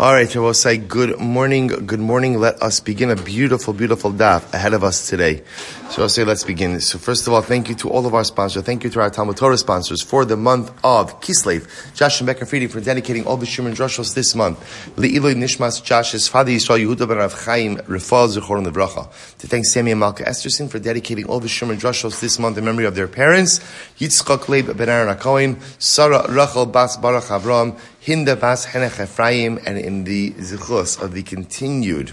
All right, I will say good morning, good morning. Let us begin a beautiful, beautiful daf ahead of us today. So I'll say let's begin. So first of all, thank you to all of our sponsors. Thank you to our Talmud Torah sponsors for the month of Kislev. Josh and Becker Friedi for dedicating all the Sherman Drushos this month. Le'iloi Nishmas Josh's father Yisrael Yehuda ben Rav Chaim Rifal Zichor Levracha. To thank Sammy and Malka Esterson for dedicating all the Sherman Drushos this month in memory of their parents. Yitzchak Leib ben Aaron HaKohen, Sarah Rachel Bas Baruch Avram, Hinda Bas Henech Ephraim, and in the Zichus of the continued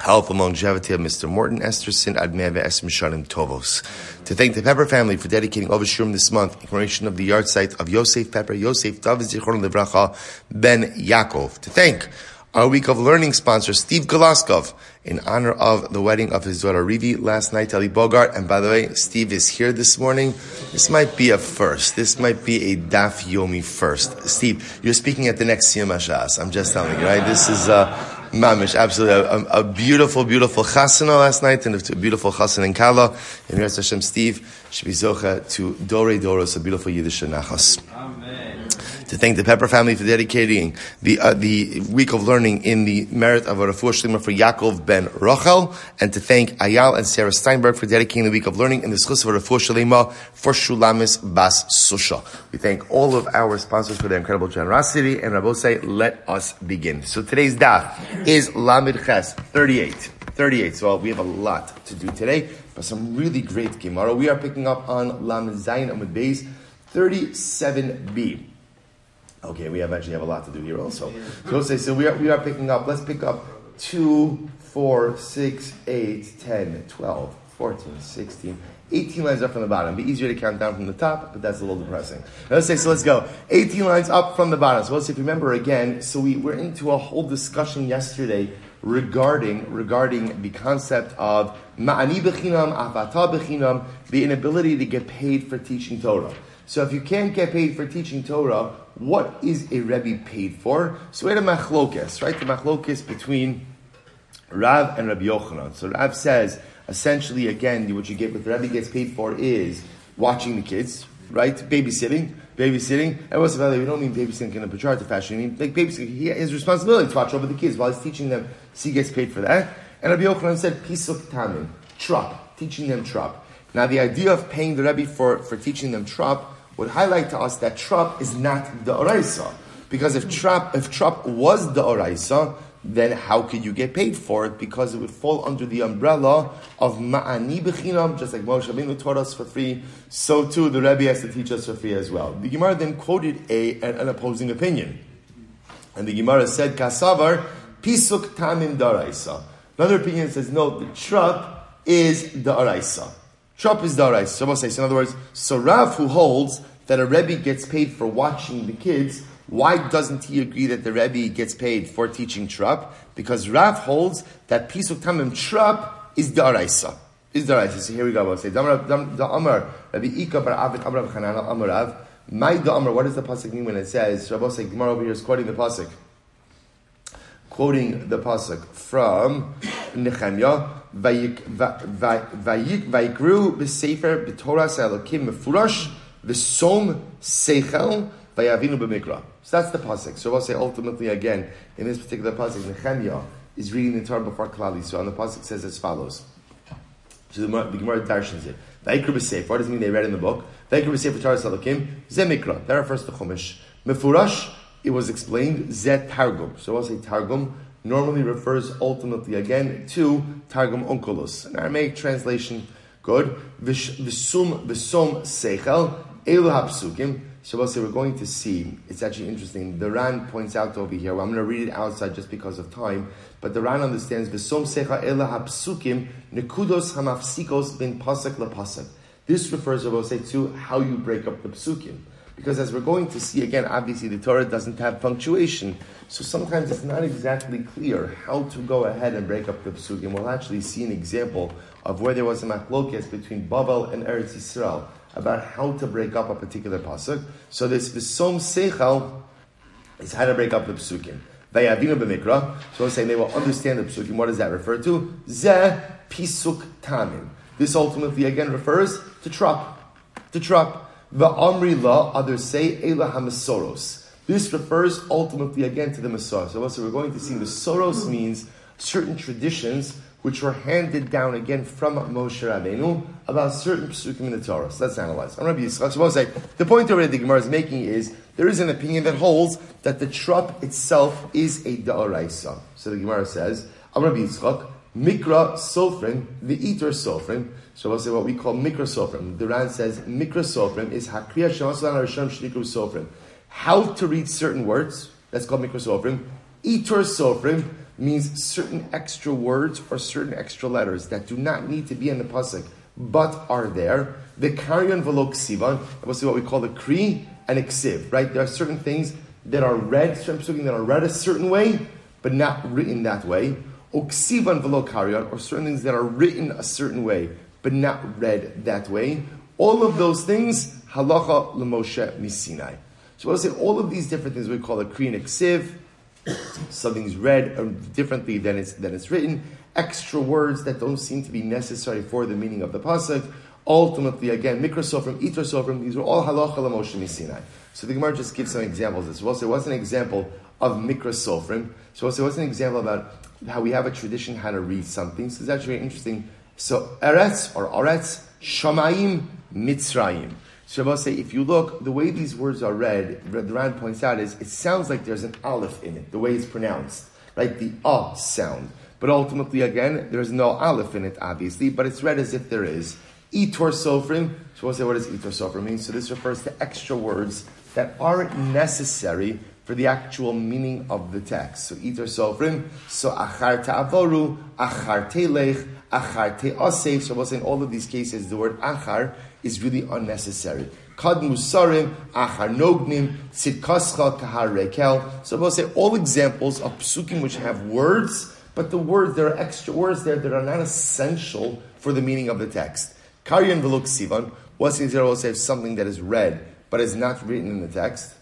health and longevity of Mr. Morton Esterson Admeve Es Misharim Tovos. To thank the Pepper family for dedicating Ovashurim this month in commemoration of the yard site of Yosef Pepper, Yosef David Zichron Livracha Ben Yaakov. To thank our week of learning sponsor, Steve Golaskov, in honor of the wedding of his daughter Rivi last night, Ali Bogart. And by the way, Steve is here this morning. This might be a first. This might be a Daf Yomi first. Steve, you're speaking at the next Siyam Ashas. I'm just telling you, right? This is, uh, Mamish, absolutely. A, a, beautiful, beautiful chasana last night and a beautiful chasana in Kala. And Yirz Hashem Steve should be zocha to Dore Doros, a beautiful Yiddish nachas. Amen to thank the Pepper family for dedicating the uh, the week of learning in the merit of a refuah shlima for Yaakov ben Rochel, and to thank Ayal and Sarah Steinberg for dedicating the week of learning in the schus of a refuah shlima for Shulamis Bas Susha. We thank all of our sponsors for their incredible generosity, and Rabbi say, let us begin. So today's daf is Lamid Ches 38. 38. So we have a lot to do today, but some really great Gemara. We are picking up on Lam Zayin Amud Beis 37b. Okay, we have actually have a lot to do here also. So let's say so we are we are picking up. Let's pick up 2, 4, 6, 8, 10, 12, 14, 16, 18 lines up from the bottom. It'd be easier to count down from the top, but that's a little depressing. Let's say so. Let's go. 18 lines up from the bottom. So let's see if you remember again. So we were into a whole discussion yesterday regarding regarding the concept of ma'ani bechinam, avata bechinam, the inability to get paid for teaching Torah. So if you can't get paid for teaching Torah, what is a Rebbe paid for? So we had a machlokes, right? The machlokes between Rav and Rabbi Yochanan. So Rav says, essentially, again, what you get, what the Rebbe gets paid for is watching the kids, right? Babysitting, babysitting. And what's about We don't mean babysitting in a pejorative fashion. We mean like babysitting. He has responsibility to watch over the kids while he's teaching them. So he gets paid for that. And Rabbi Yochanan said, pisuk tamim, trup, teaching them trup. Now, the idea of paying the Rebbe for, for teaching them trup would highlight to us that trup is not the oraisa. Because if trup, if was the oraisa, then how could you get paid for it? Because it would fall under the umbrella of ma'ani bechinam, just like Moshe Rabbeinu taught us for free. So too, the Rebbe has to teach us for free as well. The Gemara then quoted a, an, an opposing opinion. And the Gemara said, Kasavar, pisuk tamim daraisa. Another opinion says, no, the trup is the araisa. Trup is darais. So in other words, so Rav who holds that a Rebbe gets paid for watching the kids, why doesn't he agree that the Rebbe gets paid for teaching trup? Because Rav holds that pisuk tamim trup is daraisa. Is daraisa. So here we go. Say the Amar Rabbi Ika bar Avid Amar Chanana Amar Rav. My the Amar. What does the pasuk mean when it says? Rabbi say Gemara over here is quoting the pasuk. Quoting the pasuk from Nehemiah. Vayikru b'sefer b'toras elokim mefurash v'som seichel vayavinu b'mikra. So that's the pasuk. So I'll say ultimately again in this particular pasuk, Nehemiah is reading the Torah before Klali. So on the pasuk says as follows. So the, the Gemara darshans it. Vayikru b'sefer. What does it mean they read in the book? Vayikru b'sefer toras elokim zemikra. That refers to Chumash. Mefurash. It was explained zet targum. So I'll say targum normally refers ultimately again to Targum Onkelos. An Aramaic translation, good. Visum Visum Seichel Elu Hapsukim. So we'll say we're going to see. It's actually interesting. The Ran points out over here. Well, I'm going to read it outside just because of time. But the Ran understands Visum Seichel Elu Hapsukim Nekudos Hamafsikos Bin Pasuk LaPasuk. This refers, to how you break up the psukim. Because as we're going to see again, obviously the Torah doesn't have punctuation. So sometimes it's not exactly clear how to go ahead and break up the psukim. We'll actually see an example of where there was a machlokes between Babel and Eretz Yisrael about how to break up a particular pasuk. So this v'som seichel is how to break up the psukim. Vayavinu b'mikra. So we're saying they will understand the psukim. What does that refer to? Ze pisuk tamim. This ultimately again refers to trup, To trup. The Amri La, others say, Ela Hamasoros. This refers ultimately again to the Masorah. So also we're going to see the Soros means certain traditions which were handed down again from Moshe Rabbeinu about certain psukim in the Torah. So let's analyze. I'm Rabbi Yisrael. Say the point already the Gemara is making is there is an opinion that holds that the trup itself is a da'araisa. So the Gemara says, I'm Rabbi Yitzchak, Mikra Sofrim, the eater Sofrim. So we'll say what we call Mikra Sofrim. The Ran says Mikra Sofrim is Hakriya Shemasalan Arisham Shnikru Sofrim. How to read certain words, that's called Mikra Sofrim. Eater Sofrim means certain extra words or certain extra letters that do not need to be in the pasuk but are there. The karyan velok sivan, we'll see what we call the kri and iksiv, right? There are certain things that are read, certain that are read a certain way, but not written that way. Oksivan velo karyan, or certain things that are written a certain way, but not read that way. All of those things, halacha lemoshe misinai. So we'll say all of these different things we call a kri and iksiv, something's read um, differently than it's, than it's written, extra words that don't seem to be necessary for the meaning of the pasuk. Ultimately, again, mikra sofrim, itra these are all halacha l'moshe misinai. So the Gemara just gives some examples. Well, so what's an example of mikra sofrim? So what's an example about how we have a tradition how to read something? So it's actually interesting. So eretz or aretz, shamayim, mitzrayim. Shabbos say, if you look, the way these words are read, the Ran points out is, it sounds like there's an aleph in it, the way it's pronounced, right? The ah sound. But ultimately, again, there's no aleph in it, obviously, but it's read as if there is. Itor sofrim, Shabbos say, what does itor sofrim mean? So this refers to extra words that aren't necessary for the actual meaning of the text. So itor sofrim, so achar ta'avoru, achar telech, achar te'asef. So in all of these cases, the word achar is really unnecessary. Kad musarim, achar nognim, tzidkascha, kahar rekel. So we'll say all examples of psukim which have words, but the words, there are extra words there that are not essential for the meaning of the text. Karyan veluk sivan, what's the example say something that is read, but is not written in the text?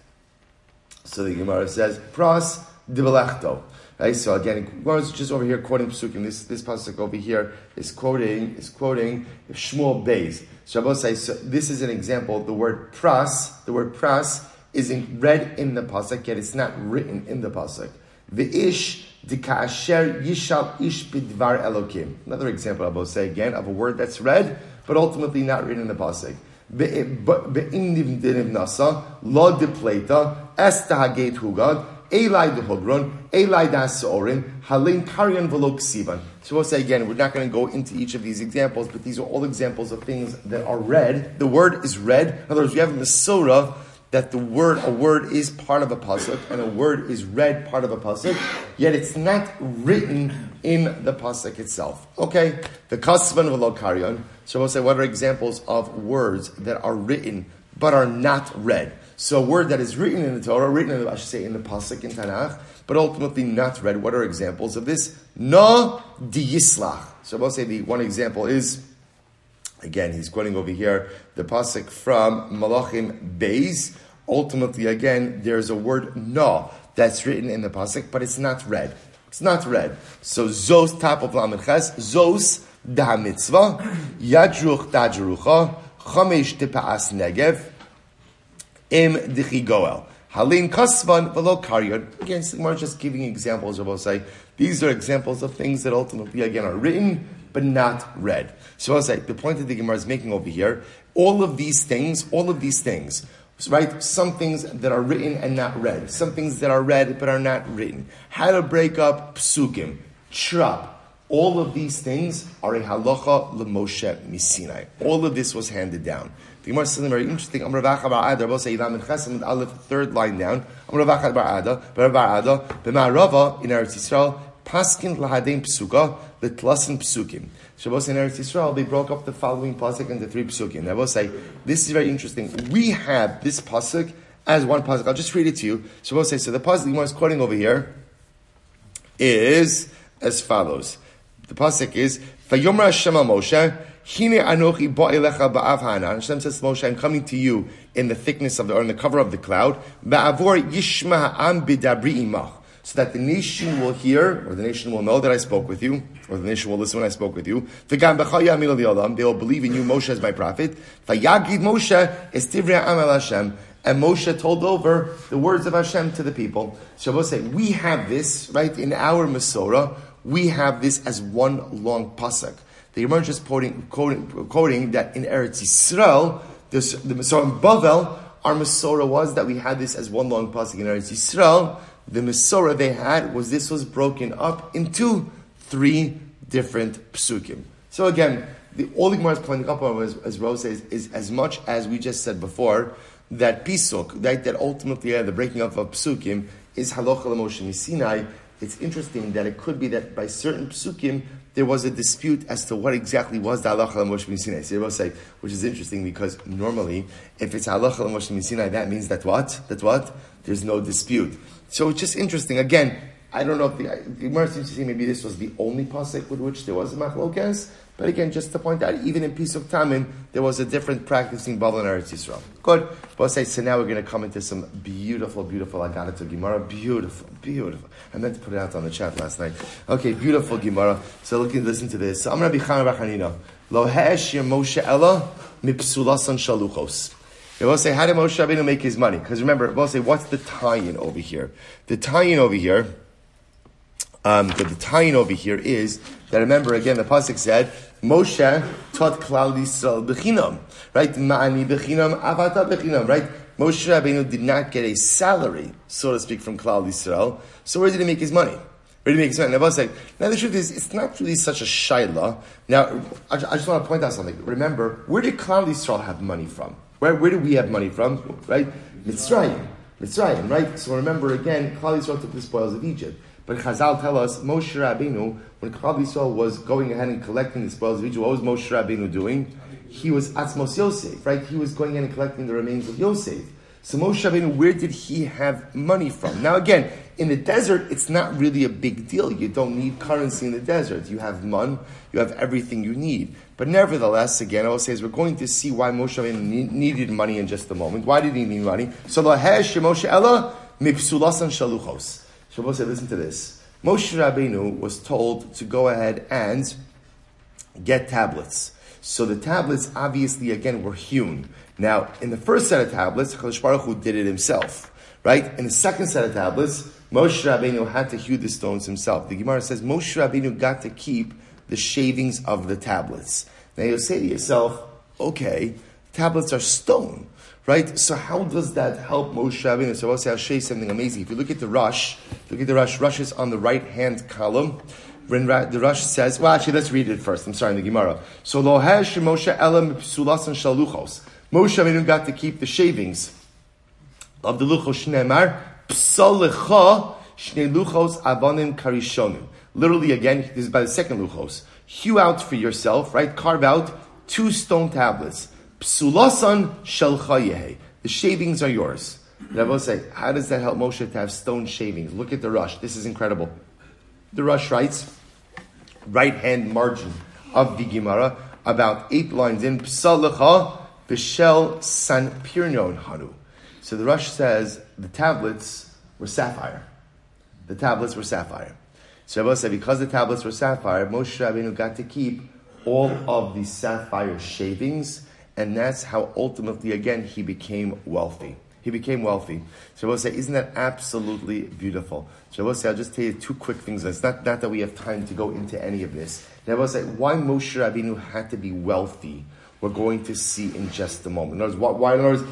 So the Gemara says, pras dibelechto. Right? So again, was just over here quoting psukim. This this pasuk over here is quoting is quoting Shmuel Beis. Shabbos says so this is an example. The word pras, the word pras, is in, read in the pasuk, yet it's not written in the pasuk. The ish dikasher yishal ish bidvar elokim. Another example I will say again of a word that's read, but ultimately not written in the pasuk. Be'indiv nasa lo dipleta es tahageit hugad Elai the Hogron, Elai das Orin, Halin Karyan Velok Sivan. So we'll say again, we're not going to go into each of these examples, but these are all examples of things that are read. The word is read. In other words, we have in the Surah that the word, a word is part of a pasuk, and a word is read part of a pasuk, yet it's not written in the pasuk itself. Okay, the kasvan v'lo. So we'll say, what are examples of words that are written but are not read? So a word that is written in the Torah, written in the, I should say in the pasuk in Tanakh, but ultimately not read. What are examples of this? No diyislach. So I'll say the one example is, again, he's quoting over here the pasuk from Malachim Beis. Ultimately, again, there's a word no that's written in the pasuk, but it's not read. It's not read. So zos top of lamed zos da mitzvah yadruch dajrucha chamesh tipaas negev im dichi goel. Halin kasvan velo karyon. Again, we're just giving examples of say these are examples of things that ultimately again are written but not read. So I'll say the point that the Gemara is making over here, all of these things, all of these things, right? Some things that are written and not read, some things that are read but are not written. How to break up psukim, trup. All of these things are a halacha lemoshe misinai. All of this was handed down. The Gemara says very interesting. I'm Ravacha Bar Ada, both say Ilam and Chesam with Aleph, third line down. Am Ravacha Bar Ada, Bar Ada, B'Ma'arava in Eretz Yisrael, Paskin Lahadim Psuka, Litlasin Psukim. Shabbos in Eretz Yisrael, they broke up the following pasuk into three psukim. Both say this is very interesting. We have this pasuk as one pasuk. I'll just read it to you. Shabbos say so. The pasuk the Gemara is quoting over here is as follows. The pasuk is Vayomer Hashem Moshe. Hine anochi ba'elecha ba'av hanan. Hashem says to Moshe, I'm coming to you in the thickness of the, or in the cover of the cloud. Ba'avor yishma ha'am bidabri imach. So that the nation will hear, or the nation will know that I spoke with you, or the nation will listen when I spoke with you. They will believe in you, Moshe as my prophet. Moshe and Moshe told over the words of Hashem to the people. Shabbos say, we have this, right, in our Masorah, we have this as one long pasuk. The Gemara just quoting, quoting, quoting, that in Eretz Yisrael, this, the Masorah in Bavel, our Masorah was that we had this as one long pasuk in Eretz Yisrael. The Masorah they had was this was broken up into three different psukim. So again, the, all the Gemara is pointing up on, as, as Rose says, is as much as we just said before, that pisuk, right, that ultimately uh, the breaking up of psukim is halacha l'moshe Sinai. It's interesting that it could be that by certain psukim there was a dispute as to what exactly was the halacha l'moshe Sinai. So say, which is interesting because normally, if it's halacha l'moshe Sinai, that means that what? That what? There's no dispute. So it's just interesting. Again, I don't know if the, Gemara seems to say maybe this was the only pasuk with which there was a machlokas, but again, just to point out, even in pisuk tamim, there was a different practicing Babel and Eretz Yisrael. Good. Say, so now we're going to come into some beautiful, beautiful Agadata Gemara. Beautiful, beautiful. I meant to put it out on the chat last night. Okay, beautiful Gemara. So look and listen to this. So I'm going to Rabbi Chana Bachanina. Lo he'esh Moshe Ella mipsulasan shaluchos. It will say, how did Moshe Rabbeinu make his money? Because remember, it will say, what's the tie-in over here? The tie-in over here, um, the, the tie-in over here is that remember again, the pasuk said, Moshe taught Klal Yisrael bechinam, right? Ma'ani bechinam, avata bechinam, right? Moshe Rabbeinu did not get a salary, so to speak, from Klal Yisrael. So where did he make his money? Where did he make his money? Now, like, now the truth is, it's not really such a shaila. Now, I, I just want to point out something. Remember, where did Klal Yisrael have money from? Where, where do we have money from? Right? Mitzrayim. Mitzrayim, right? So remember again, Klal Yisrael took the spoils of Egypt. But Chazal tell us Moshe Rabbeinu, when Klal Yisrael was going ahead and collecting the spoils of Egypt, what was Moshe Rabbeinu doing? He was Atzmos Yosef, right? He was going in and collecting the remains of Yosef. So Moshe Rabbeinu, where did he have money from? Now again, in the desert, it's not really a big deal. You don't need currency in the desert. You have mun, you have everything you need. But nevertheless, again, I will say, is we're going to see why Moshe Rabbeinu needed money in just a moment. Why did he need money? So Moshe Ella Mipsulasan Shaluchos. Said, listen to this. Moshe Rabbeinu was told to go ahead and get tablets. So the tablets obviously again were hewn. Now, in the first set of tablets, Chalish Baruch Hu did it himself. Right? In the second set of tablets, Moshe Rabbeinu had to hew the stones himself. The Gemara says Moshe Rabbeinu got to keep the shavings of the tablets. Now you'll say to yourself, okay, tablets are stone. Right? So how does that help Moshe Rabbeinu? So I'll say, I'll show you something amazing. If you look at the Rosh, look at the Rosh, Rosh is on the right hand column. When the Rosh says, well, actually, let's read it first. I'm sorry, in the Gemara. So Lohesh Moshe Elam Psulas and Shaluchos. Moshe Rabbeinu got to keep the shavings of the Luchos Shneimar Psalecha Shnei Luchos Avanim Karishonim. Literally, again, this is by the second Luchos. Hew out for yourself, right? Carve out two stone tablets. Psulasan shel The shavings are yours. I will say, how does that help Moshe to have stone shavings? Look at the Rosh. This is incredible. The Rosh writes, right hand margin of the Gemara, about eight lines in, Psalacha b'shel san pirnon hanu. So the Rosh says the tablets were sapphire. The tablets were sapphire. So Rabbi said, because the tablets were sapphire, Moshe Rabbeinu got to keep all of the sapphire shavings and that's how ultimately, again, he became wealthy. He became wealthy. Will say, isn't that absolutely beautiful? So I will say, I'll just tell you two quick things. It's not, not that we have time to go into any of this. Will say, why Moshe Rabbeinu had to be wealthy, we're going to see in just a moment. In other words, why, in other words,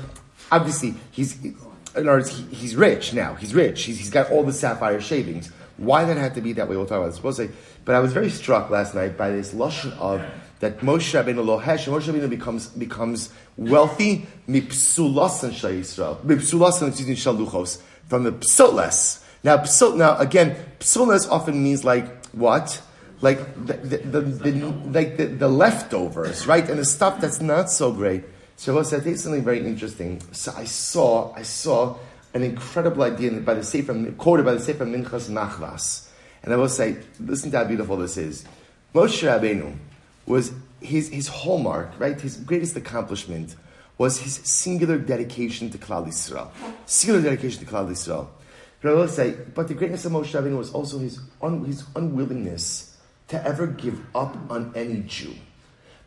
obviously, he's, in other words, he, he's rich now. He's rich. He's, he's got all the sapphire shavings. Why that had to be that way, we'll talk about this. Say, but I was very struck last night by this lushan of that Moshe Rabbeinu lohesh, Moshe Rabbeinu becomes becomes wealthy mipsulasan shal Yisrael, mipsulasan excuse me shaluchos from the psoles. Now psul, now again, psoles often means like what? Like the, the, the, the like the, the, leftovers, right? And the stuff that's not so great. So I said, something very interesting. So I saw, I saw an incredible idea by the Sefer, quoted by the Sefer Minchas Machvas. And I will say, listen to how beautiful this is. Moshe Rabbeinu, was his, his hallmark, right? His greatest accomplishment was his singular dedication to Klal Yisrael. Singular dedication to Klal Yisrael. But I will say, but the greatness of Moshe Rabbeinu was also his, un, his unwillingness to ever give up on any Jew.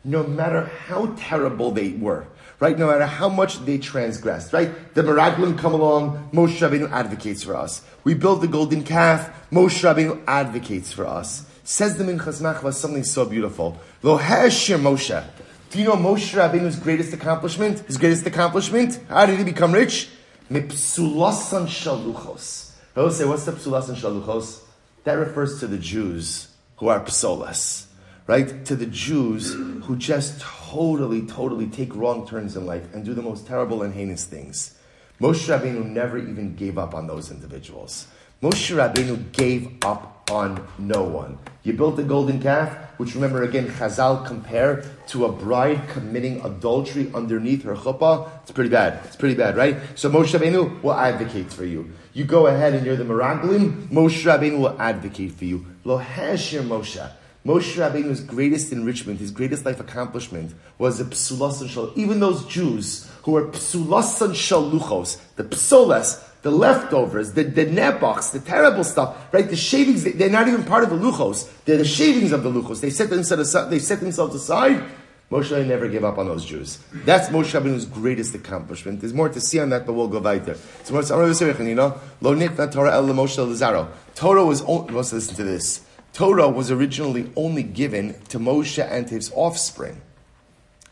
no matter how terrible they were, right? No matter how much they transgressed, right? The Meraglim come along, Moshe Rabbeinu advocates for us. We build the golden calf, Moshe Rabbeinu advocates for us. Says the Minchas Machva something so beautiful. Lo Moshe. Do you know Moshe Rabbeinu's greatest accomplishment? His greatest accomplishment? How did he become rich? Mipsulasan shaluchos. Will say, what's the psulasan shaluchos? That refers to the Jews who are psolas, right? To the Jews who just totally, totally take wrong turns in life and do the most terrible and heinous things. Moshe Rabbeinu never even gave up on those individuals. Moshe Rabbeinu gave up on no one. You built a golden calf, which remember again, Chazal compare to a bride committing adultery underneath her chuppah. It's pretty bad. It's pretty bad, right? So Moshe Rabbeinu will advocate for you. You go ahead and you're the Meraglim, Moshe Rabbeinu will advocate for you. Lo Hashir Moshe. Moshe Rabbeinu's greatest enrichment, his greatest life accomplishment, was the psulas and shal. Even those Jews who were psulas and shaluchos, the psolas, the leftovers, the, the the terrible stuff, right? The shavings, they, are not even part of the luchos. They're the shavings of the luchos. They set themselves aside, they set themselves aside Moshe never gave up on those Jews. That's Moshe Rabbeinu's greatest accomplishment. There's more to see on that, but we'll go weiter. So, Lo nitna Torah el Moshe Lazaro. Torah was only, let's listen to this. Torah was originally only given to Moshe and his offspring.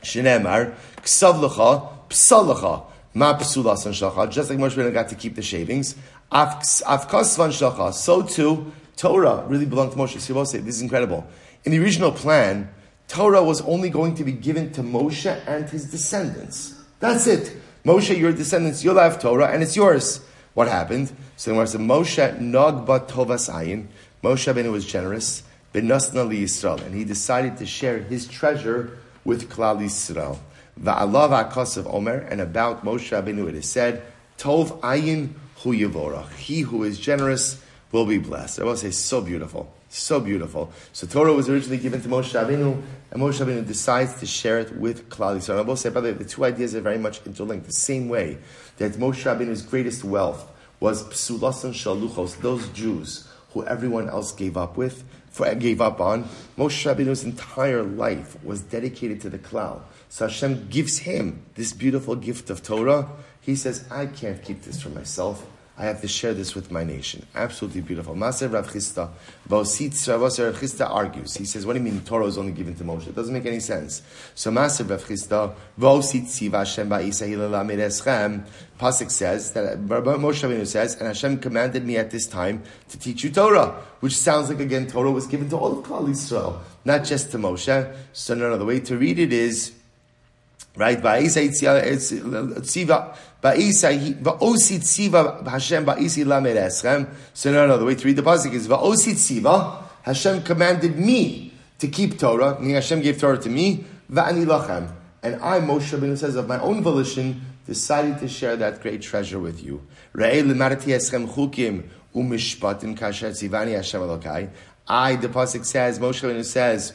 Ksavlecha, psalecha, ma psulas and shacha, just like Moshe Rabbeinu got to keep the shavings. Afkas van shacha, so too, Torah really belonged to Moshe. This is incredible. In the original plan, Torah was only going to be given to Moshe and his descendants. That's it. Moshe, your descendants, you'll have Torah, and it's yours. What happened? So the said, Moshe nagba tovas ayin. Moshe Rabbeinu was generous, benasna li Yisrael, and he decided to share his treasure with Klal Yisrael. Va'alav akasav Omer, and about Moshe Rabbeinu it is said, Tov ayin hu yivorach. He who is generous will be blessed. I will say, so beautiful. So beautiful. So Torah was originally given to Moshe Rabbeinu, and Moshe Rabbeinu decides to share it with Klal Yisrael. I will say, by the way, the two ideas are very much interlinked. The same way that Moshe Rabbeinu's greatest wealth was psulas and shaluchos, those Jews who everyone else gave up with, for, gave up on. Moshe Rabbeinu's entire life was dedicated to the Klal. So Hashem gives him this beautiful gift of Torah. He says, I can't keep this for myself. I have to share this with my nation. Absolutely beautiful. Maser Rav Chisda, Rav Chisda argues. He says, what do you mean Torah is only given to Moshe? It doesn't make any sense. So Maser Rav Chisda, Pasuk says, that Moshe Rabbeinu says, and Hashem commanded me at this time to teach you Torah, which sounds like, again, Torah was given to all of Klal Yisrael, not just to Moshe. So no, no, the way to read it is, right, eschem. Uh, so no, no, the way to read the pasuk is va'osit tziva. Hashem commanded me to keep Torah. Meaning Hashem gave Torah to me. Va'ani lachem. And I, Moshe Rabbeinu says, of my own volition, decided to share that great treasure with you. I, the pasuk says, Moshe Rabbeinu says,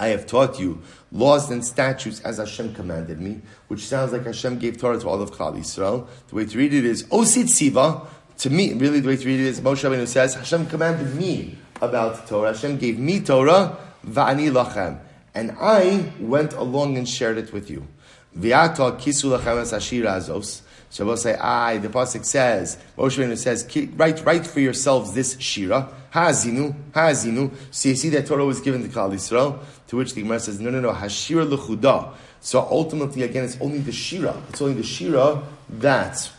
I have taught you laws and statutes as Hashem commanded me, which sounds like Hashem gave Torah to all of Klal Yisrael. The way to read it is oh, Osit Siva. To me, really, the way to read it is Moshe Rabbeinu says Hashem commanded me about Torah. Hashem gave me Torah, va'ani lachem, and I went along and shared it with you. V'ata kisu lachem azos. So we'll say, I, the Pasuk says, Moshe Rabbeinu says, write, write for yourselves this Shira. Hazinu, Hazinu. So you see that Torah was given to Klal Yisrael, to which the Gemara says, no, no, no, Hashira lechuda. So ultimately, again, it's only the Shira. It's only the Shira that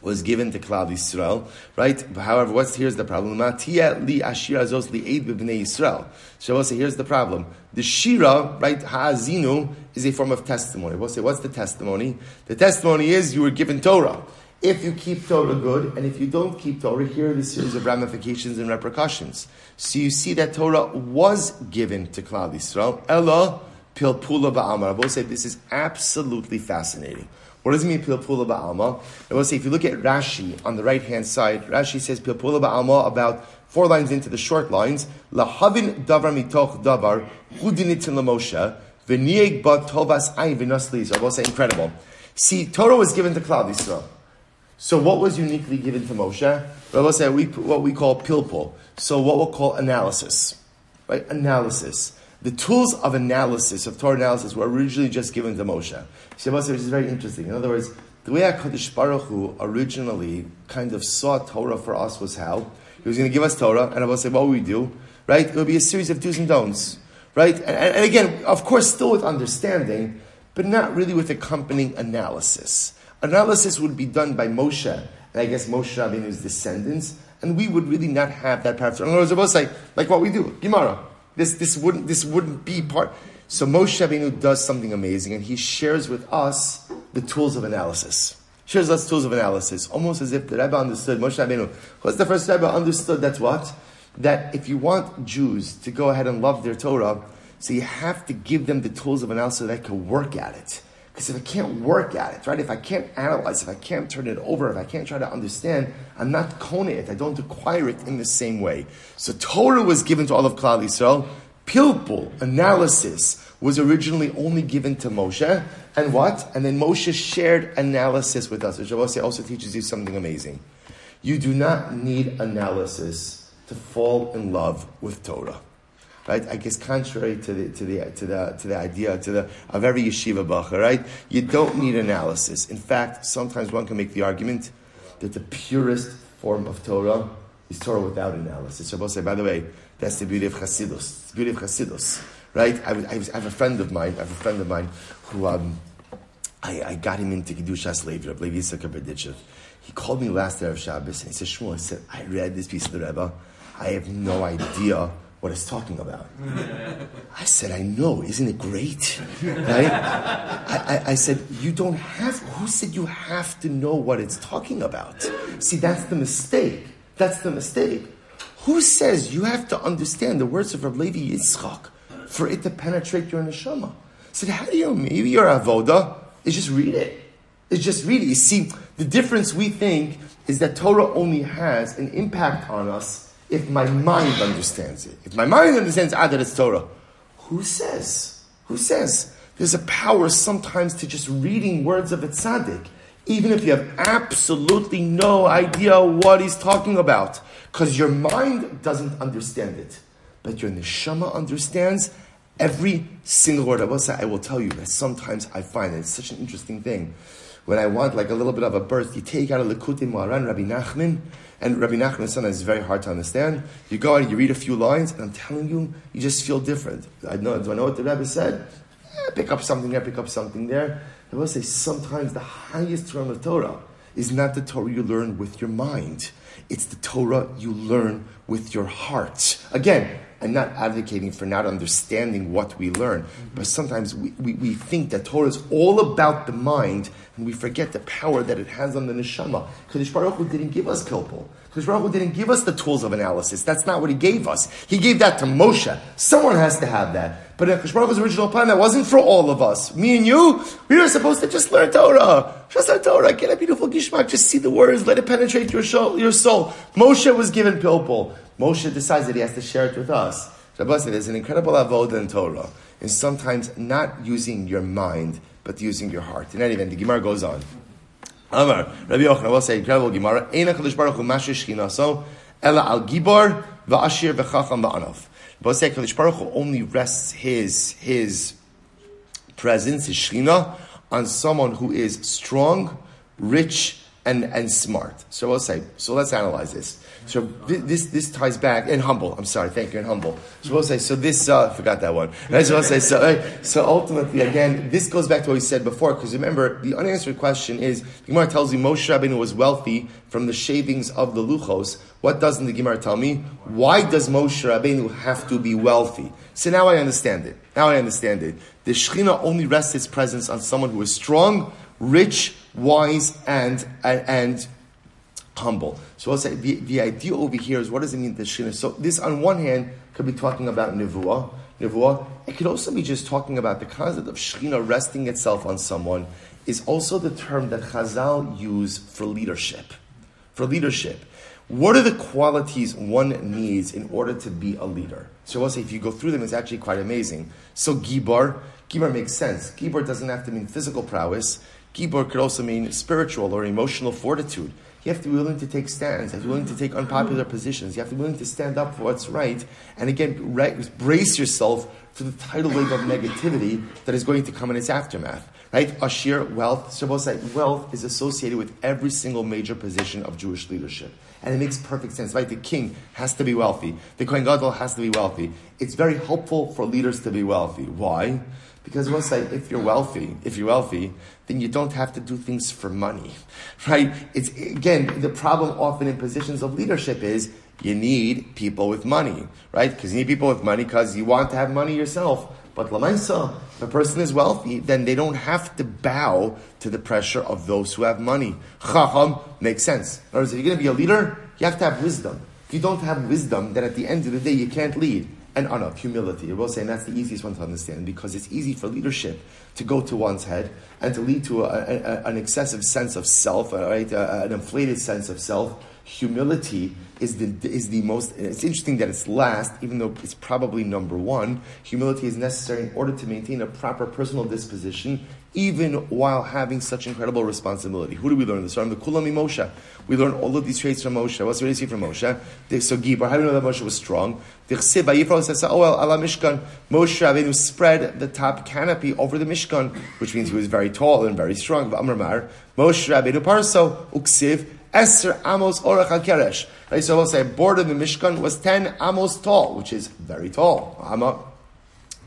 was given to Klal Yisrael, right? However, what's here's the problem? Matia li ashira zos li eid Yisrael. So we'll say here's the problem. The shira, right? Ha'azinu is a form of testimony. We'll say what's the testimony? The testimony is you were given Torah. If you keep Torah good, and if you don't keep Torah, here are the series of ramifications and repercussions. So you see that Torah was given to Klal Yisrael. Ella pilpula ba'amar. I will say this is absolutely fascinating. What does it mean pilpula ba'alma? I will say if you look at Rashi on the right hand side, Rashi says pilpula ba'alma about four lines into the short lines. Lahavin davar mitoch davar hudinitin lamoshe v'nieg bat tovas ayin. I will say incredible. See, Torah was given to Klal Yisrael. So what was uniquely given to Moshe? I will say we, what we call pilpul. So what we'll call analysis, right? Analysis. the tools of analysis, of Torah analysis, were originally just given to Moshe. Shabbos, which is very interesting. In other words, the way HaKadosh Baruch Hu originally kind of saw Torah for us was how? He was going to give us Torah, and I will say, what we do? Right? It would be a series of do's and don'ts. Right? And, and again, of course, still with understanding, but not really with accompanying analysis. Analysis would be done by Moshe, and I guess Moshe Rabbeinu's descendants, and we would really not have that part. In other words, like, like what we do, Gemara. This, this, wouldn't, this wouldn't be part. So Moshe Rabbeinu does something amazing, and he shares with us the tools of analysis. Shares us tools of analysis, almost as if the Rebbe understood. Moshe Rabbeinu was the first Rebbe understood. That's what that if you want Jews to go ahead and love their Torah, so you have to give them the tools of analysis they can work at it. Because if I can't work at it, right, if I can't analyze, if I can't turn it over, if I can't try to understand, I'm not kona it. I don't acquire it in the same way. So Torah was given to all of Klal Yisrael. Pilpul, analysis, was originally only given to Moshe. And what? And then Moshe shared analysis with us. Which also teaches you something amazing. You do not need analysis to fall in love with Torah right? I guess contrary to the to the to the to the idea to the of every yeshiva bacha, right? You don't need analysis. In fact, sometimes one can make the argument that the purest form of Torah is Torah without analysis. So say, by the way, that's the beauty of Chassidus. the beauty of Chassidus, right? I, I, I, have a friend of mine. I have a friend of mine who um, I, I got him into Kedushas Levi, Rabbi Levi Yisrael He called me last day of Shabbos and he said, Shmuel, I said, I read this piece of the Rebbe. I have no idea what it's talking about. I said, I know, isn't it great? Right? I, I, I, said, you don't have, who said you have to know what it's talking about? See, that's the mistake. That's the mistake. Who says you have to understand the words of Rabbi Levi Yitzchak for it to penetrate your neshama? I said, how do you, maybe your avoda is just read it. It's just read it. You see, the difference we think is that Torah only has an impact on us if my mind understands it. If my mind understands that it's Torah, who says? Who says? There's a power sometimes to just reading words of a tzaddik, even if you have absolutely no idea what he's talking about, because your mind doesn't understand it, but your neshama understands every single word. I will say, I will tell you that sometimes I find it's such an interesting thing. When I want like a little bit of a burst, you take out a Likutei Moharan, Rabbi Nachman, and Rabbi Nachman sometimes is very hard to understand. You go out and you read a few lines, and I'm telling you, you just feel different. I know, do I know what the Rebbe said? Eh, pick up something there, pick up something there. I will say sometimes the highest term of Torah is not the Torah you learn with your mind. It's the Torah you learn with your heart. Again, I'm not advocating for not understanding what we learn, mm-hmm. but sometimes we, we, we, think that Torah is all about the mind and we forget the power that it has on the neshama. Kadosh Baruch Hu didn't give us pilpul. Kadosh Baruch Hu didn't give us the tools of analysis. That's not what he gave us. He gave that to Moshe. Someone has to have that. But in Kadosh Baruch Hu's original plan, that wasn't for all of us. Me and you, we were supposed to just learn Torah. Just learn Torah. Get a beautiful gishmak. Just see the words. Let it penetrate your soul. Your soul. Moshe was given pilpul. Moshe decides that he has to share it with us. Shabbos, said, there's an incredible avodah in Torah, and sometimes not using your mind, but using your heart. In any event, the Gemara goes on. Amar, Rabbi Yochanan will say, incredible Gemara, Eina Kadosh Baruch Hu Mashish Shchinaso, Ela Al Gibor, Va'ashir V'chacham Va'anav. Say Kadosh Baruch only rests his, his presence, his Shechina, on someone who is strong, rich, and, and smart. So we'll say, so let's analyze this. So this this ties back and humble. I'm sorry, thank you, and humble. So we'll say so. This uh, I forgot that one. Right, so we'll say so. So ultimately, again, this goes back to what we said before. Because remember, the unanswered question is: the Gemara tells you Moshe Rabbeinu was wealthy from the shavings of the luchos. What doesn't the Gemara tell me? Why does Moshe Rabbeinu have to be wealthy? So now I understand it. Now I understand it. The Shechina only rests its presence on someone who is strong, rich, wise, and and, and humble. So I'll say the, the idea over here is what does it mean the shina? So this on one hand could be talking about nevuah, nevuah. It could also be just talking about the concept of shechina resting itself on someone. Is also the term that Chazal use for leadership. For leadership, what are the qualities one needs in order to be a leader? So I'll say if you go through them, it's actually quite amazing. So gibar, gibar makes sense. Gibar doesn't have to mean physical prowess. Gibor could also mean spiritual or emotional fortitude. You have to be willing to take stands. You have to be willing to take unpopular positions. You have to be willing to stand up for what's right. And again, brace yourself for the tidal wave of negativity that is going to come in its aftermath. Right? Ashir, wealth. Shabbos wealth is associated with every single major position of Jewish leadership. And it makes perfect sense, right? The king has to be wealthy. The Kohen Gadol has to be wealthy. It's very helpful for leaders to be wealthy. Why? Because we'll say, if you're wealthy, if you're wealthy, then you don't have to do things for money, right? It's, again, the problem often in positions of leadership is you need people with money, right? Because you need people with money because you want to have money yourself. But Lamaisa, if a person is wealthy, then they don't have to bow to the pressure of those who have money. Chacham makes sense. In other words, if you're going to be a leader, you have to have wisdom. If you don't have wisdom, then at the end of the day, you can't lead. And oh honor, humility. I will say, and that's the easiest one to understand because it's easy for leadership to go to one's head and to lead to a, a, an excessive sense of self, right? an inflated sense of self humility is the, is the most, it's interesting that it's last, even though it's probably number one. Humility is necessary in order to maintain a proper personal disposition, even while having such incredible responsibility. Who do we learn this from? The Kulami Moshe. We learn all of these traits from Moshe. What's we see from Moshe? So Gibar, how do we know that Moshe was strong? Oh well. Moshe Rabbeinu spread the top canopy over the Mishkan, which means he was very tall and very strong. Moshe Rabbeinu Parso, Uksiv, Esther Amos Orach HaKeresh. Right, so we'll say, board of the Mishkan was 10 Amos tall, which is very tall. Amos.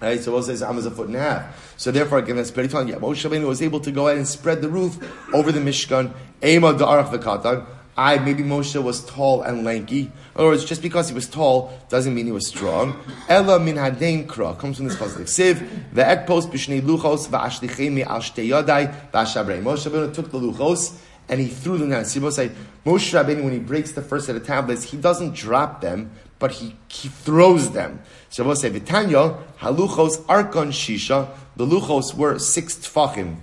Right, so we'll say Amos a foot and a half. So therefore, again, that's pretty tall. Yeah, Moshe Rabbeinu was able to go ahead and spread the roof over the Mishkan. Ema Da'arach V'katan. I, maybe Moshe was tall and lanky. In other words, just because he was tall doesn't mean he was strong. Ella min hadein kra comes from this pasuk. Siv ve'et post b'shnei luchos va'ashlichei mi al shtei yadai va'ashabrei. Moshe Rabbeinu took the luchos and he threw them down. Sibo say Moshe Rabbeinu when he breaks the first set of tablets, he doesn't drop them, but he, he throws them. Sibo say Vitanya haluchos arkon shisha. The luchos were six tfachim.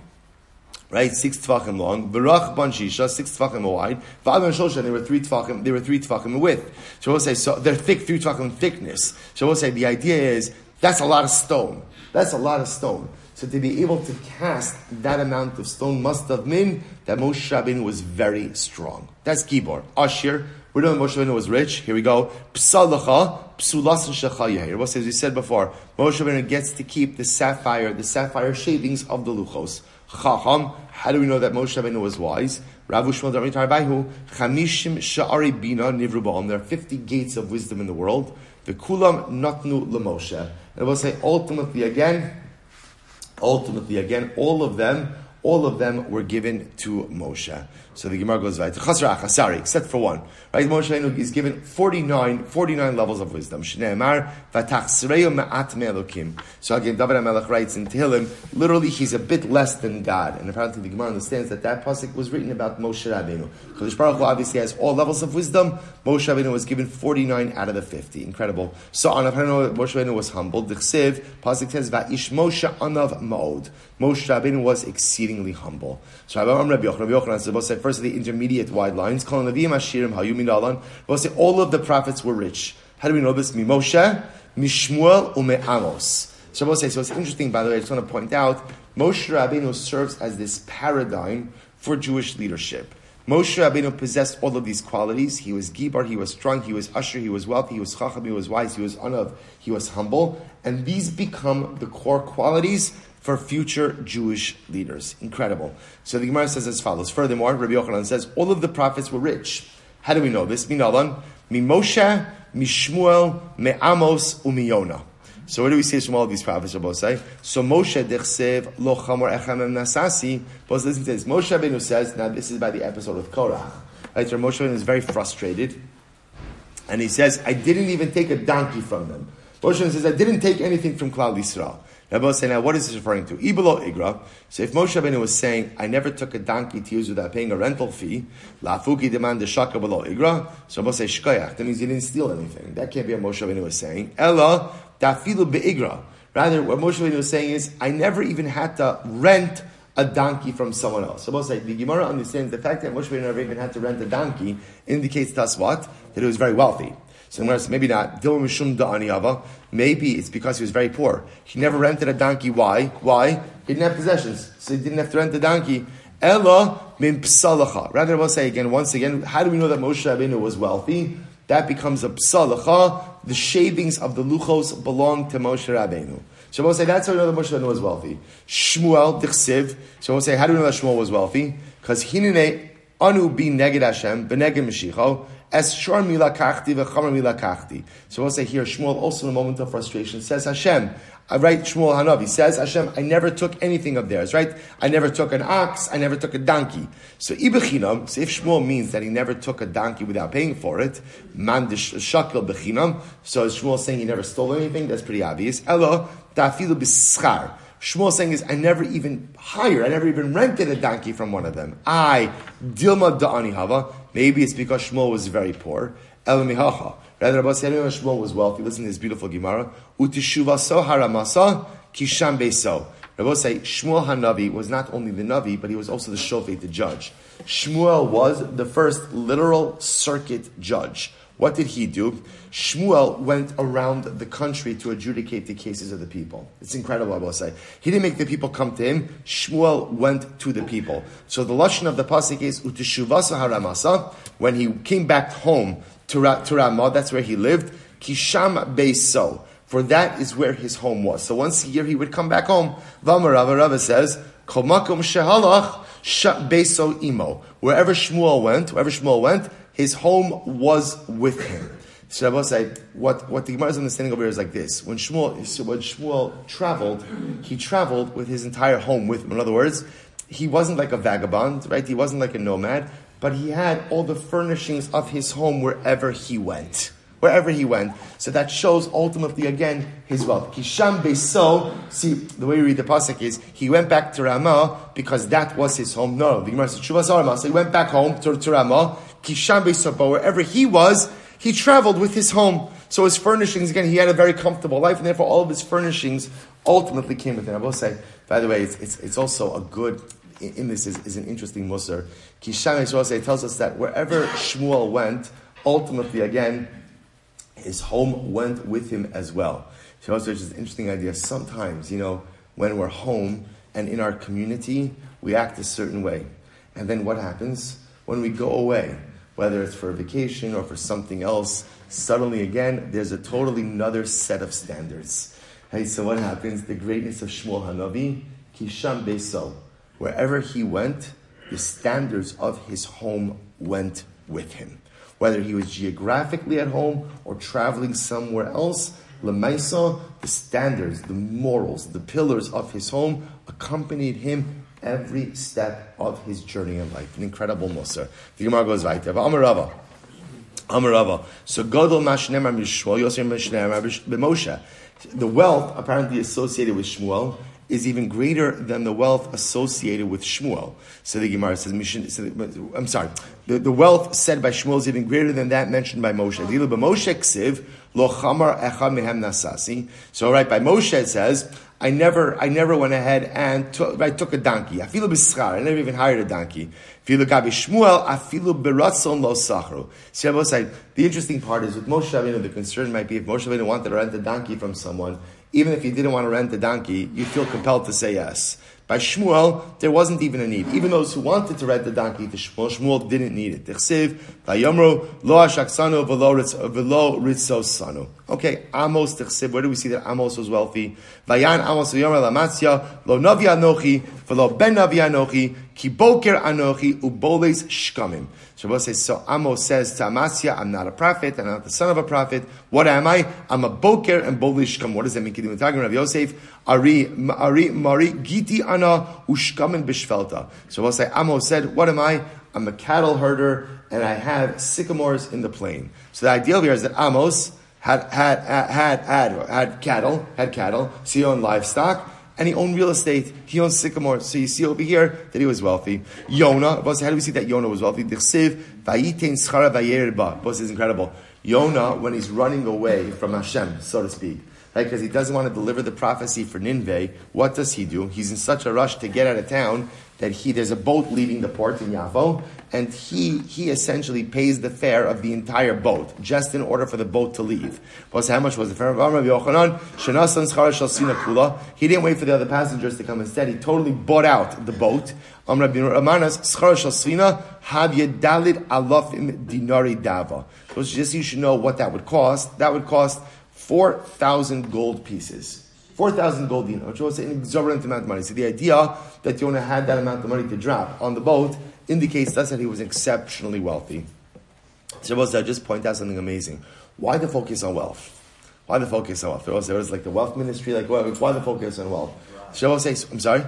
Right, six tfachim long. V'rach ban shisha, six tfachim wide. V'adon shosha, they were three tfachim. They were three tfachim width. We'll say so they're thick, three tfachim thickness. We'll say the idea is that's a lot of stone. That's a lot of stone. So to be able to cast that amount of stone must have meant that Moshe Rabbeinu was very strong. That's Gibor. Ashir, we know Moshe Rabbeinu was rich. Here we go. Psalacha, psulas and As we said before, Moshe Rabbeinu gets to keep the sapphire, the sapphire shavings of the luchos. Chacham, how do we know that Moshe Rabbeinu was wise? Rav Shmuel Baihu, Chamishim Sha'ari Bina Nivru There are 50 gates of wisdom in the world. The Kulam Natnu LeMoshe. And we'll say ultimately again, ultimately, again, all of them, all of them were given to Moshe. So the Gemara goes right. Sorry, except for one. Right? Moshe is given 49, 49 levels of wisdom. Shneemar ma'at me'elokim. So again, David HaMelech writes in Tehillim, literally he's a bit less than God. And apparently the Gemara understands that that pasuk was written about Moshe Rabbeinu. Kadosh Baruch Hu obviously has all levels of wisdom. Moshe Rabbeinu was given 49 out of the 50. Incredible. So on Moshe Rabbeinu was humbled. The pasuk says, Va'ish Moshe anav ma'od. Moshe Rabbeinu was exceedingly humble. So Rabbi Yochanan said, first of the intermediate wide lines. All of the prophets were rich. How do we know this? Moshe, Mishmuel, Ume Amos. So say, so it's interesting, by the way, I just want to point out, Moshe Rabbeinu serves as this paradigm for Jewish leadership. Moshe Rabbeinu possessed all of these qualities. He was Gibar, he was strong, he was usher, he was wealthy, he was chacham, he was wise, he was anav, he was humble. And these become the core qualities for future Jewish leaders. Incredible. So the Gemara says as follows. Furthermore, Rabbi Yochanan says all of the prophets were rich. How do we know this? Minalan, mi Moshe, mi Shmuel, mi Amos, umiyona. So what do we see from all these prophets? Rabbi say. So Moshe dechsev lo chamor echamem nasasi. But listen to this. Moshe Rabbeinu says. Now this is by the episode of Korach. Right, so Moshe Rabbeinu is very frustrated, and he says, "I didn't even take a donkey from them." Moshe says, "I didn't take anything from Klal Yisrael." Rabbi say now, what is this referring to? Ibalo Igra. So if Moshe Rabbeinu was saying, I never took a donkey to use without paying a rental fee, Lafuki demand the shaka below Igra, so Rabbi say Shkoyach, that means he didn't steal anything. That can't be what Moshe Rabbeinu was saying. Ella, dafilu be'igra. Rather, what Moshe Rabbeinu was saying is, I never even had to rent a donkey from someone else. So Moshe say, the Gemara understands the fact that Moshe Rabbeinu never even had to rent a donkey indicates to us what? That he was very wealthy. So I'm maybe not. Maybe it's because he was very poor. He never rented a donkey. Why? Why? He didn't have possessions, so he didn't have to rent a donkey. Ella min psalacha. Rather, we'll say again, once again, how do we know that Moshe Rabbeinu was wealthy? That becomes a psalacha. The shavings of the luchos belong to Moshe Rabbeinu. So we'll say that's how we know that Moshe Rabbeinu was wealthy. Shmuel dichsiv. So we'll say, how do we know that Shmuel was wealthy? Because hinene anu bi neged Hashem, beneged Mashiach. Es shor mila v'chamer mila. So we'll say here, Shmuel also in a moment of frustration says, Hashem, uh, I write Shmuel Hanavi says, Hashem, I never took anything of theirs, right? I never took an ox, I never took a donkey. So ibechinam, so if Shmuel means that he never took a donkey without paying for it, man uh, shakel bechinam, so is Shmuel saying he never stole anything? That's pretty obvious. Elo, dafilu bischar. Shmuel saying is, I never even hired, I never even rented a donkey from one of them. I, Dilma Da'ani Hava, maybe it's because Shmuel was very poor. Elamihacha. Rather, Rabbi said, oh, Shmuel was wealthy. Listen to this beautiful Gemara. Utishuva so haramasa, kisham beso. Rabbi say, Shmuel Hanavi was not only the Navi, but he was also the Shofet, the judge. Shmuel was the first literal circuit judge. What did he do? Shmuel went around the country to adjudicate the cases of the people. It's incredible, I will say. He didn't make the people come to him. Shmuel went to the people. So the lashon of the pasuk is utishuvasa haramasa. When he came back home to, to Ramah, that's where he lived. Kisham beiso. For that is where his home was. So once a year he would come back home. Vamarava Rava says, Komakum shehalach beiso imo. Wherever Shmuel went, wherever Shmuel went, his home was with him. Say, what, what the Gemara's understanding over here is like this. When Shmuel, when Shmuel traveled, he traveled with his entire home with him. In other words, he wasn't like a vagabond, right? He wasn't like a nomad, but he had all the furnishings of his home wherever he went. Wherever he went. So that shows ultimately again his wealth. Kisham Beso, see, the way we read the Pasuk is, he went back to Ramah because that was his home. No, the Gemara says, So he went back home to, to Ramah Kisham Beisapa, wherever he was, he traveled with his home. So his furnishings, again, he had a very comfortable life, and therefore all of his furnishings ultimately came with him. I will say, by the way, it's, it's, it's also a good, in this is, is an interesting musar. Kisham Beisapa tells us that wherever Shmuel went, ultimately, again, his home went with him as well. So also, it's an interesting idea. Sometimes, you know, when we're home and in our community, we act a certain way. And then what happens? When we go away, whether it's for a vacation or for something else, suddenly again, there's a totally another set of standards. Hey, so what happens? The greatness of Shmuel Hanavi, Kisham Beso. Wherever he went, the standards of his home went with him. Whether he was geographically at home or traveling somewhere else, Lemaisa, the standards, the morals, the pillars of his home accompanied him every step of his journey in life. An incredible Musar. The Gemara goes right there. Amarava. Amarava. So Godel Mashnem Mishmuel, Yosem Moshe. The wealth apparently associated with Shmuel is even greater than the wealth associated with Shmuel. So the Gemara says, I'm sorry, the, the wealth said by Shmuel is even greater than that mentioned by Moshe. So right, by Moshe it says, I never, I never went ahead and took, I took a donkey. I feel a bischar. I never even hired a donkey. Filu gabi Shmuel, afilu beratzon lo sachru. See, the interesting part is with Moshe Rabbeinu, the concern might be if Moshe Rabbeinu wanted to rent a donkey from someone, even if he didn't want to rent a donkey, you feel compelled to say yes. By Shmuel, there wasn't even a need. Even those who wanted to rent the donkey to Shmuel, Shmuel didn't need it. Vayomru, lo ashaksanu velo ritzosanu. Okay, Amos tichsiv, where do we see that Amos was wealthy? Vayan Amos v'yomer lamatzia, lo navi anochi, velo ben navi anochi, ki boker anochi, uboles shkamim. Shabbos says, so Amos says to Amasya, I'm not a prophet, I'm not the son of a prophet. What am I? I'm a boker and boles shkam. What does that mean? Kedim Rav Yosef, Ari, Ari, Mari, Giti ana ushkamin bishvelta. Shabbos say, Amos said, what am I? I'm a cattle herder and I have sycamores in the plain. So the idea here is that Amos, had, had, had, had, had cattle, had cattle, so he owned livestock, and he owned real estate. He owned sycamore. So you see over here that he was wealthy. Yonah, how do we see that Yonah was wealthy? Boss is incredible. Yonah, when he's running away from Hashem, so to speak. right? Because he doesn't want to deliver the prophecy for Nineveh. What does he do? He's in such a rush to get out of town that he there's a boat leaving the port in Yafo, and he he essentially pays the fare of the entire boat just in order for the boat to leave. Plus, how much was the fare? He didn't wait for the other passengers to come instead. He totally bought out the boat. Um, so just you should know what that would cost. That would cost four thousand gold pieces. 4,000 gold dinar, which was an exorbitant amount of money. So the idea that Yonah had that amount of money to drop on the boat indicates us that he was exceptionally wealthy. Shabbos, I just point out something amazing. Why the focus on wealth? Why the focus on wealth? There was, there was like the wealth ministry, like why, why the focus on wealth? Shabbos says, I'm sorry?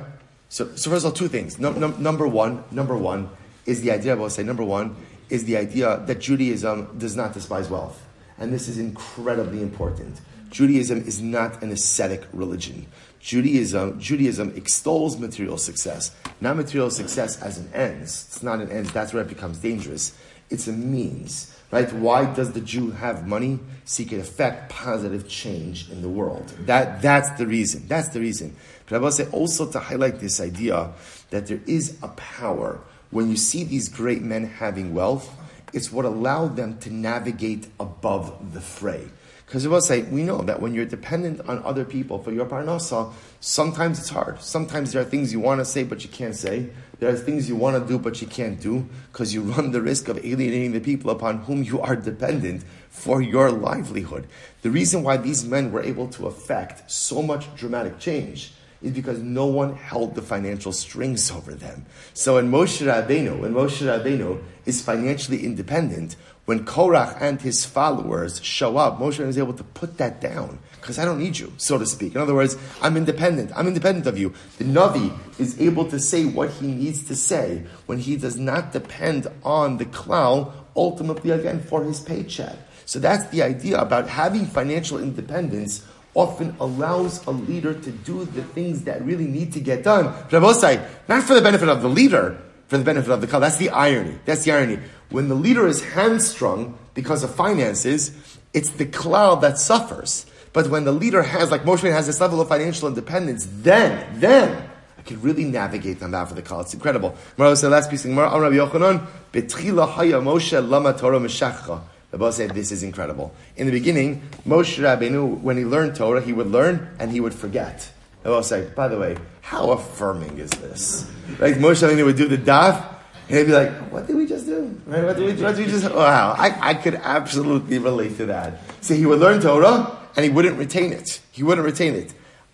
So, so first of all, two things. No, no, number one, number one is the idea, I will say, number one is the idea that Judaism does not despise wealth. And this is incredibly important. Judaism is not an ascetic religion. Judaism, Judaism extols material success, not material success as an ends. It's not an ends. That's where it becomes dangerous. It's a means, right? Why does the Jew have money? Seek it effect positive change in the world. That, that's the reason. That's the reason. But I will say also to highlight this idea that there is a power when you see these great men having wealth. It's what allowed them to navigate above the fray. Because we will say, we know that when you're dependent on other people for your parnasa, sometimes it's hard. Sometimes there are things you want to say but you can't say. There are things you want to do but you can't do because you run the risk of alienating the people upon whom you are dependent for your livelihood. The reason why these men were able to affect so much dramatic change is because no one held the financial strings over them. So when Moshe Rabbeinu, when Moshe Rabbeinu is financially independent, when Korach and his followers show up, Moshe is able to put that down because I don't need you, so to speak. In other words, I'm independent. I'm independent of you. The Navi is able to say what he needs to say when he does not depend on the klal, ultimately again for his paycheck. So that's the idea about having financial independence often allows a leader to do the things that really need to get done. Rabosai, not for the benefit of the leader, for the benefit of the klal. That's the irony. That's the irony. When the leader is hamstrung because of finances, it's the cloud that suffers. But when the leader has, like Moshe has this level of financial independence, then, then, I can really navigate them out for the klal. It's incredible. Mara said last piece of Gemara, Yochanan, Betchila haya Moshe lama Torah meshachcha. The boss said, this is incredible. In the beginning, Moshe Rabbeinu, when he learned Torah, he would learn and he would forget. The boss said, by the way, how affirming is this? Like Moshe Rabbeinu would do the daf, and he'd be like, what did we just do? Right? What did we, what did we just, wow. I, I could absolutely relate to that. So he would learn Torah, and he wouldn't retain it. He wouldn't retain it.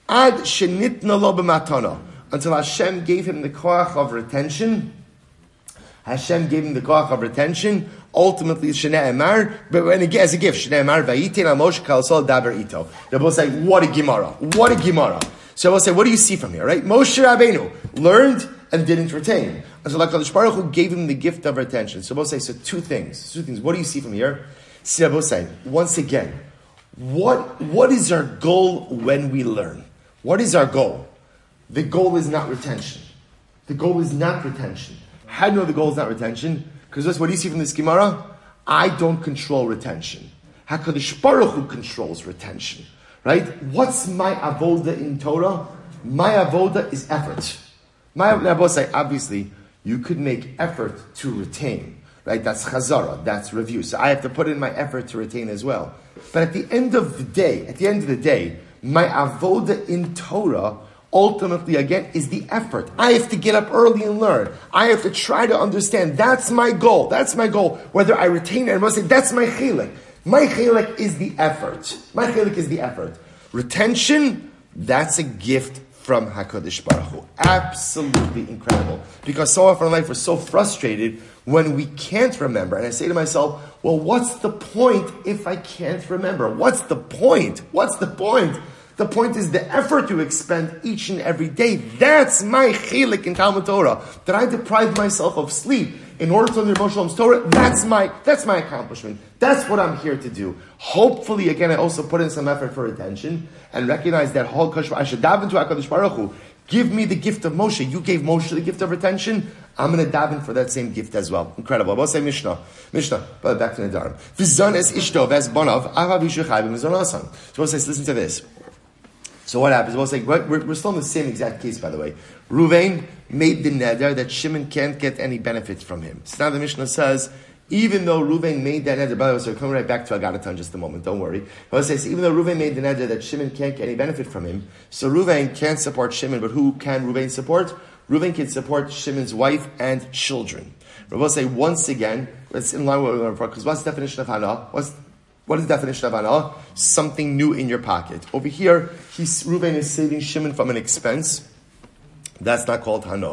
Ad shenitna lo b'matana. Until Hashem gave him the koach of retention. Hashem gave him the koach of retention. Ultimately, Shnei Emar, but when it as a gift, Shnei Emar, Vayitin Amosh Kalsol Daber Ito. They both say, what a Gemara. What a Gemara. So I will say, what do you see from here, right? Moshe Rabbeinu learned and didn't retain. And so like Baruch Hu gave him the gift of retention. So both say, so two things. Two things. What do you see from here? See, both say, once again, what, what is our goal when we learn? What is our goal? The goal is not retention. The goal is not retention. How do you know the goal is not retention? Because that's what do you see from this Gemara? I don't control retention. HaKadosh Baruch Hu controls retention. Right? What's my avoda in Torah? My avoda is effort. My avoda, obviously, you could make effort to retain. Right? That's chazara. That's review. So I have to put in my effort to retain as well. But at the end of the day, at the end of the day, my avoda in Torah ultimately again is the effort. I have to get up early and learn. I have to try to understand. That's my goal. That's my goal. Whether I retain it, I must say that's my chilek. My chilek is the effort. My chilek is the effort. Retention, that's a gift from Hakadosh Baruch Hu. Absolutely incredible. Because so often in life we're so frustrated when we can't remember. And I say to myself, well, what's the point if I can't remember? What's the point? What's the point? The point is the effort you expend each and every day. That's my chilik in Talmud Torah. That I deprive myself of sleep in order to learn Moshe Torah. That's my, that's my accomplishment. That's what I'm here to do. Hopefully, again, I also put in some effort for attention and recognize that I should dive into HaKadosh Baruch Hu. Give me the gift of Moshe. You gave Moshe the gift of retention. I'm going to daven for that same gift as well. Incredible. We'll say Mishnah. Mishnah. But back to Nedarim. Vizan es ishto ves bonav avav yishachai b'mizon asan. So we'll say, listen to this. So what happens? We'll we're, we're still in the same exact case, by the way. Ruvain made the neder that Shimon can't get any benefits from him. So now the Mishnah says, even though Ruvain made that neder, by the way, so coming right back to Agadata in just a moment, don't worry. But says, even though Ruvain made the neder that Shimon can't get any benefit from him, so Ruvain can't support Shimon, but who can Ruvain support? Ruvain can support Shimon's wife and children. Rabbi say once again, it's in line with what we're going because what's the definition of hana? What's what is the definition of hana? Something new in your pocket. Over here, he's Reuben is saving Shimon from an expense. That's not called. And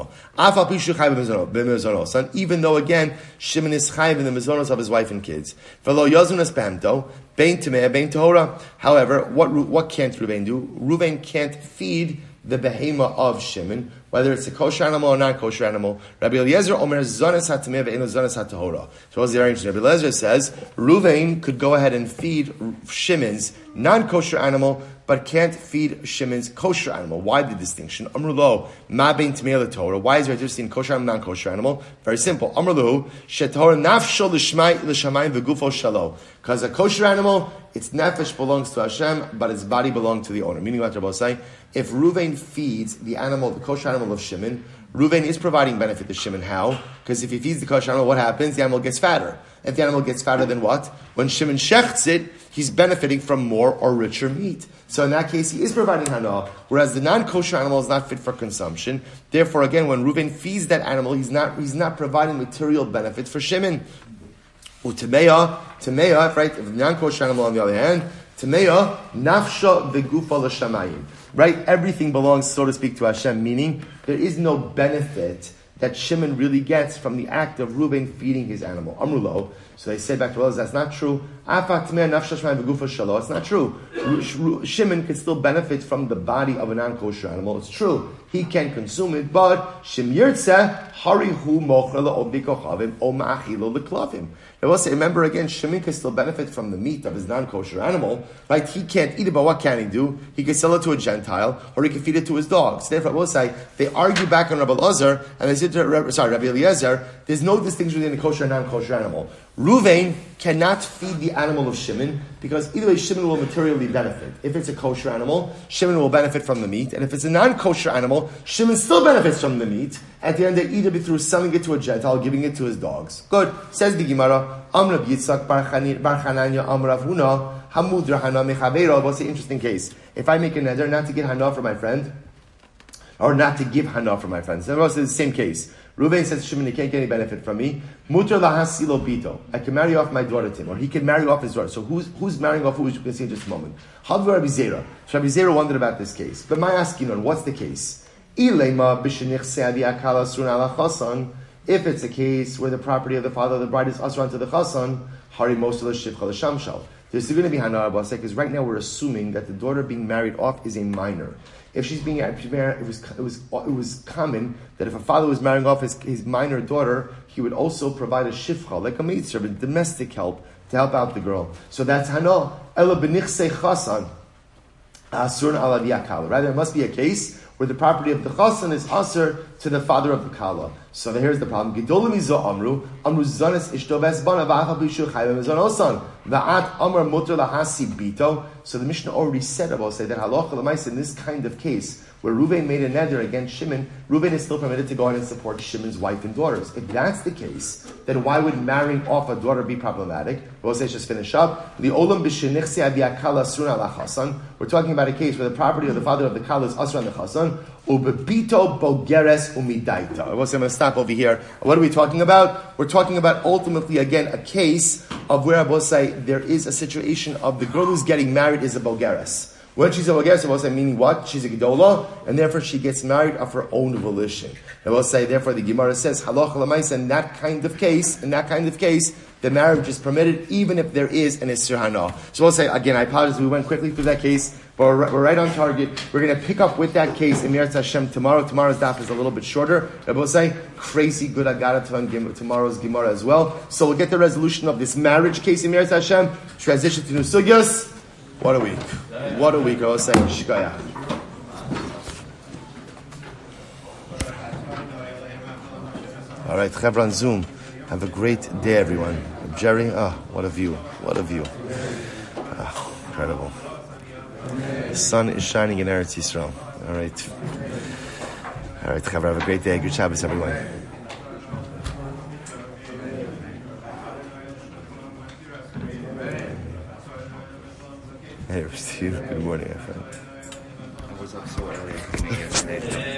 even though again Shimon is chayiv in the mizonos of his wife and kids. However, what what can't Reuben do? Reuben can't feed the behema of Shimon, whether it's a kosher animal or not kosher animal. Rabbi Eliezer omer zones hatameh ve'eno zones hatahora. So what's the arrangement? Rabbi Eliezer says Ruvain could go ahead and feed Shimon's non-kosher animal, but can't feed Shimon's kosher animal. Why the distinction? Amrulo ma bein tameh Torah. Why is there a difference kosher animal and non-kosher animal? Very simple. Amrulo shetorah nafsho l'shamayim v'gufo shalo. Because a kosher animal, its nefesh belongs to Hashem, but its body belongs to the owner. Meaning what Rabbi say, if Ruvain feeds the animal, the kosher animal of Shimon, Ruvain is providing benefit to Shimon. How? Because if he feeds the kosher animal, what happens? The animal gets fatter. If the animal gets fatter, then what? When Shimon shechts it, he's benefiting from more or richer meat. So in that case, he is providing hana, whereas the non-kosher animal is not fit for consumption. Therefore, again, when Reuven feeds that animal, he's not, he's not providing material benefit for Shimon. Utemeya, temeya, right? If the non-kosher animal, on the other hand, temeya, nafsha v'gufa l'shamayim. Right? Everything belongs, so to speak, to Hashem, meaning there is no benefit that Shimon really gets from the act of Reuben feeding his animal. Amrulo. So they say back to us, that's not true. It's not true. Shimon can still benefit from the body of a non-kosher animal. It's true. He can consume it, but Shim Yirtzeh, Harihu Mochel Obikochavim, O Ma'achilo Leklavim. I will say, remember again, Shimon can still benefit from the meat of his non-kosher animal, right? He can't eat it, but what can he do? He can sell it to a Gentile, or he can feed it to his dogs. Therefore, I will say, they argue back on Rabbi Lazar, and they said to, sorry, Rabbi Eliezer, there's no distinction between a kosher and non-kosher animal. Ruvain cannot feed the animal of Shimon, because either way, Shimon will materially benefit. If it's a kosher animal, Shimon will benefit from the meat, and if it's a non-kosher animal, Shimon still benefits from the meat. At the end, they either be through selling it to a Gentile, giving it to his dogs. Good. Says the Gemara, Amrav Yitzchak Bar Chananya Amrav Huna, Hamudra Hana Mechavera. What's the interesting case? If I make a neder not to get Hana for my friend, or not to give Hana for my friend. So it's the same case. Reuven says, Shimon, he can't get any benefit from me. Mutar lahasilo bito. I can marry off my daughter to him, or he can marry off his daughter. So who's, who's marrying off who, which we can see in just a moment. Hadvar Rabbi Zera. So Rabbi Zera wondered about this case. But my asking on, what's the case? If it's a case where the property of the father of the bride is asran to the chasan, hari most of the shivcha l'shamshal. There's going to be hanar because right now we're assuming that the daughter being married off is a minor. If she's being married, it was, it was, it was common that if a father was marrying off his, his minor daughter, he would also provide a shifcha, like a maid servant, domestic help, to help out the girl. So that's hana, ela benichse chasan, asurn ala Rather, it must be a case where the property of the chasan is aser to the father of the kala. So here's the problem. Gedolim izo amru, amru zanis ishto vesbana v'achal bishu chayvim izon osan. Va'at amr mutter lahasi bito. So the Mishnah already said about say that halacha in this kind of case, where Reuven made a neder against Shimon, Reuven is still permitted to go ahead and support Shimon's wife and daughters. If that's the case, then why would marrying off a daughter be problematic? We'll say just finish up. We're talking about a case where the property of the father of the kala is asra the chasan. Ubebito bogeres umidaita. I was going to stop over here. What are we talking about? We're talking about ultimately again a case of where I will say there is a situation of the girl who's getting married is a bogeres. When she's a Bogeres, I will say, meaning what? She's a Gedola, and therefore she gets married of her own volition. I will say, therefore, the Gemara says, Halach Lamais, in that kind of case, in that kind of case, the marriage is permitted even if there is an Isser Hana. So we'll say, again, I apologize, we went quickly through that case, but we're, we're right on target. We're going to pick up with that case in Meretz Hashem tomorrow. Tomorrow's daf is a little bit shorter. I will say, crazy good Agadata on tomorrow's Gemara as well. So we'll get the resolution of this marriage case in Meretz Hashem, transition to New Sugyas. What a week. What a week. I was saying, Shkaya. All right, Chevron Zoom. Have a great day, everyone. Jerry, ah, oh, what a view. What a view. Ah, incredible. The sun is shining in Eretz Yisrael. All right. All right, have a great day. Good Shabbos, everyone. Hey, Steve. Good morning, friend. I was up so early.